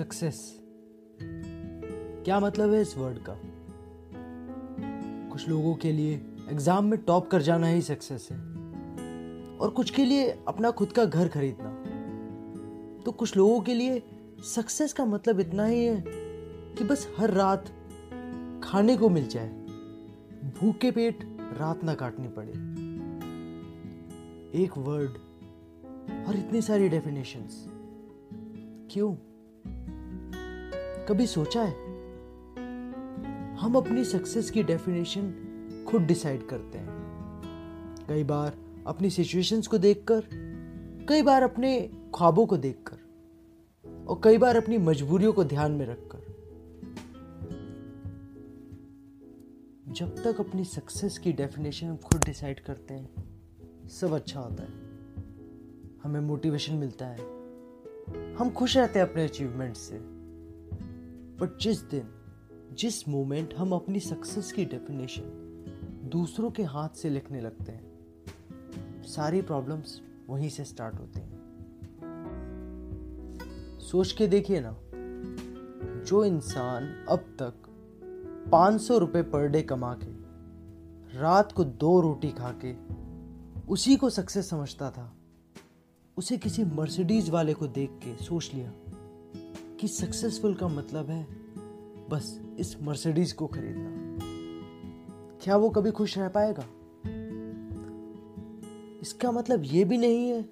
Success क्या मतलब है इस वर्ड का? कुछ लोगों के लिए एग्ज़ाम में टॉप कर जाना ही सक्सेस है। और कुछ के लिए अपना खुद का घर खरीदना। तो कुछ लोगों के लिए सक्सेस का मतलब इतना ही है कि बस हर रात खाने को मिल जाए। भूखे पेट रात ना काटनी पड़े। एक वर्ड और इतनी सारी डेफिनेशंस क्यों? कभी सोचा है? हम अपनी सक्सेस की डेफिनेशन खुद डिसाइड करते हैं। कई बार अपनी सिचुएशंस को देखकर, कई बार अपने ख्वाबों को देखकर, और कई बार अपनी मजबूरियों को ध्यान में रखकर। जब तक अपनी सक्सेस की डेफिनेशन हम खुद डिसाइड करते हैं, सब अच्छा होता है। हमें मोटिवेशन मिलता है। हम खुश रहते हैं अपने अचीवमेंट से। बट जिस दिन, जिस मोमेंट हम अपनी सक्सेस की डेफिनेशन दूसरों के हाथ से लिखने लगते हैं, सारी प्रॉब्लम्स वहीं से स्टार्ट होती हैं। सोच के देखिए ना, जो इंसान अब तक 500 रुपए पर डे कमा के, रात को दो रोटी खा के, उसी को सक्सेस समझता था, उसे किसी मर्सिडीज वाले को देख के सोच लिया। कि सक्सेसफुल का मतलब है बस इस मर्सिडीज को खरीदना। क्या वो कभी खुश रह पाएगा? इसका मतलब ये भी नहीं है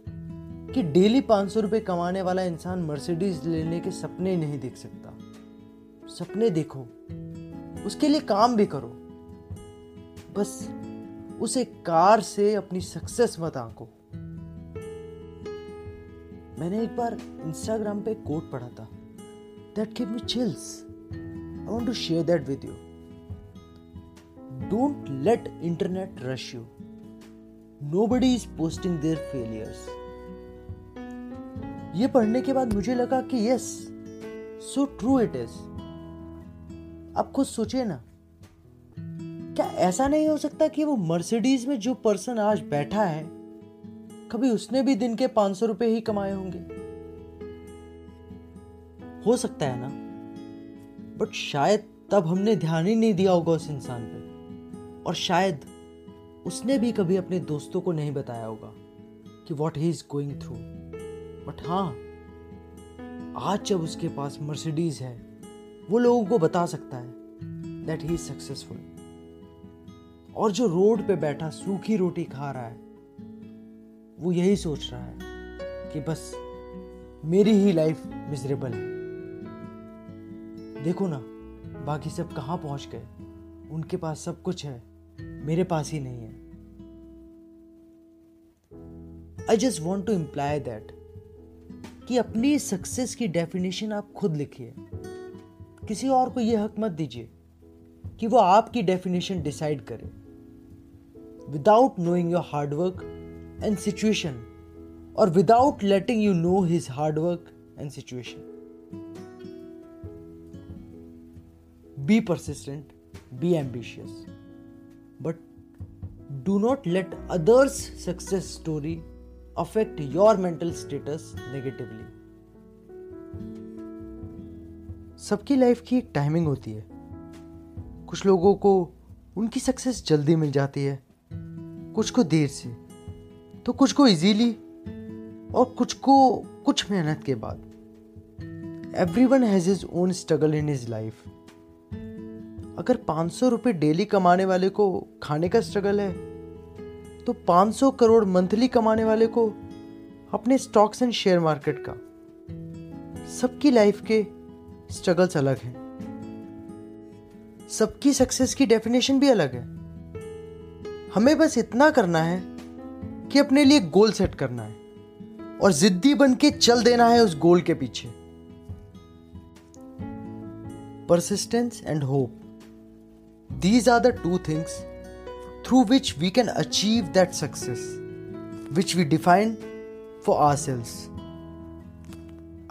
कि डेली पाँच सौ रुपए कमाने वाला इंसान मर्सिडीज लेने के सपने नहीं देख सकता। सपने देखो, उसके लिए काम भी करो। बस उसे कार से अपनी सक्सेस मत आंको। मैंने एक बार इंस्टाग्राम पे कोट पढ़ा था। That give me chills I want to share that with you don't let internet rush you nobody is posting their failures ये पढ़ने के बाद मुझे लगा कि yes so true it is आप खुद सोचिए ना। क्या ऐसा नहीं हो सकता कि वो मर्सिडीज में जो पर्सन आज बैठा है, कभी उसने भी दिन के पाँच सौ रुपए ही कमाए होंगे? हो सकता है ना? बट शायद तब हमने ध्यान ही नहीं दिया होगा उस इंसान पे। और शायद उसने भी कभी अपने दोस्तों को नहीं बताया होगा कि what he is going through but हाँ आज जब उसके पास मर्सिडीज है, वो लोगों को बता सकता है दैट ही इज़ सक्सेसफुल और जो रोड पे बैठा सूखी रोटी खा रहा है, वो यही सोच रहा है कि बस मेरी ही लाइफ मिजरेबल है। देखो ना, बाकी सब कहाँ पहुँच गए? उनके पास सब कुछ है, मेरे पास ही नहीं है। I just want to imply that कि अपनी सक्सेस की डेफिनेशन आप खुद लिखिए। किसी और को यह हक मत दीजिए कि वो आपकी डेफिनेशन डिसाइड करे। Without knowing your hard work and situation और without letting you know his hard work and and Be persistent, be ambitious, but do not let others' success story affect your mental status negatively. सबकी life की एक timing होती है। कुछ लोगों को उनकी सक्सेस जल्दी मिल जाती है। कुछ को देर से। तो कुछ को इजीली और कुछ को कुछ मेहनत के बाद। Everyone has his own struggle in his life अगर 500 रुपए डेली कमाने वाले को खाने का स्ट्रगल है तो 500 करोड़ मंथली कमाने वाले को अपने स्टॉक्स एंड शेयर मार्केट का, सबकी लाइफ के स्ट्रगल्स अलग हैं। सबकी सक्सेस की डेफिनेशन भी अलग है। हमें बस इतना करना है कि अपने लिए गोल सेट करना है और जिद्दी बन के चल देना है उस गोल के पीछे। Persistence and hope These are the two things through which we can achieve that success which we define for ourselves.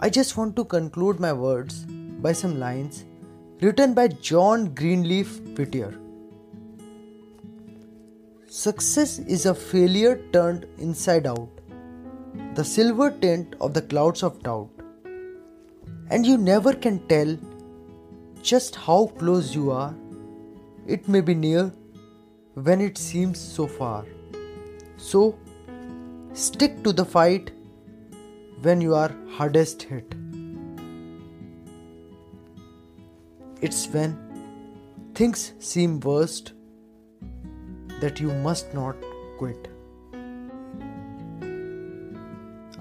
I just want to conclude my words by some lines written by John Greenleaf Whittier. Success is a failure turned inside out, the silver tint of the clouds of doubt. And you never can tell just how close you are It may be near when it seems so far. So, stick to the fight when you are hardest hit. It's when things seem worst that you must not quit.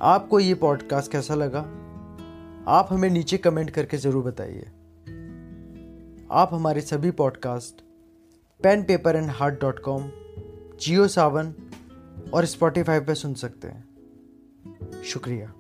आपको ये podcast कैसा लगा आप हमें नीचे comment करके ज़रूर बताइए आप हमारे सभी podcast pen, paper and heart dot com, Jio Saavn और स्पॉटिफाई पर सुन सकते हैं। शुक्रिया।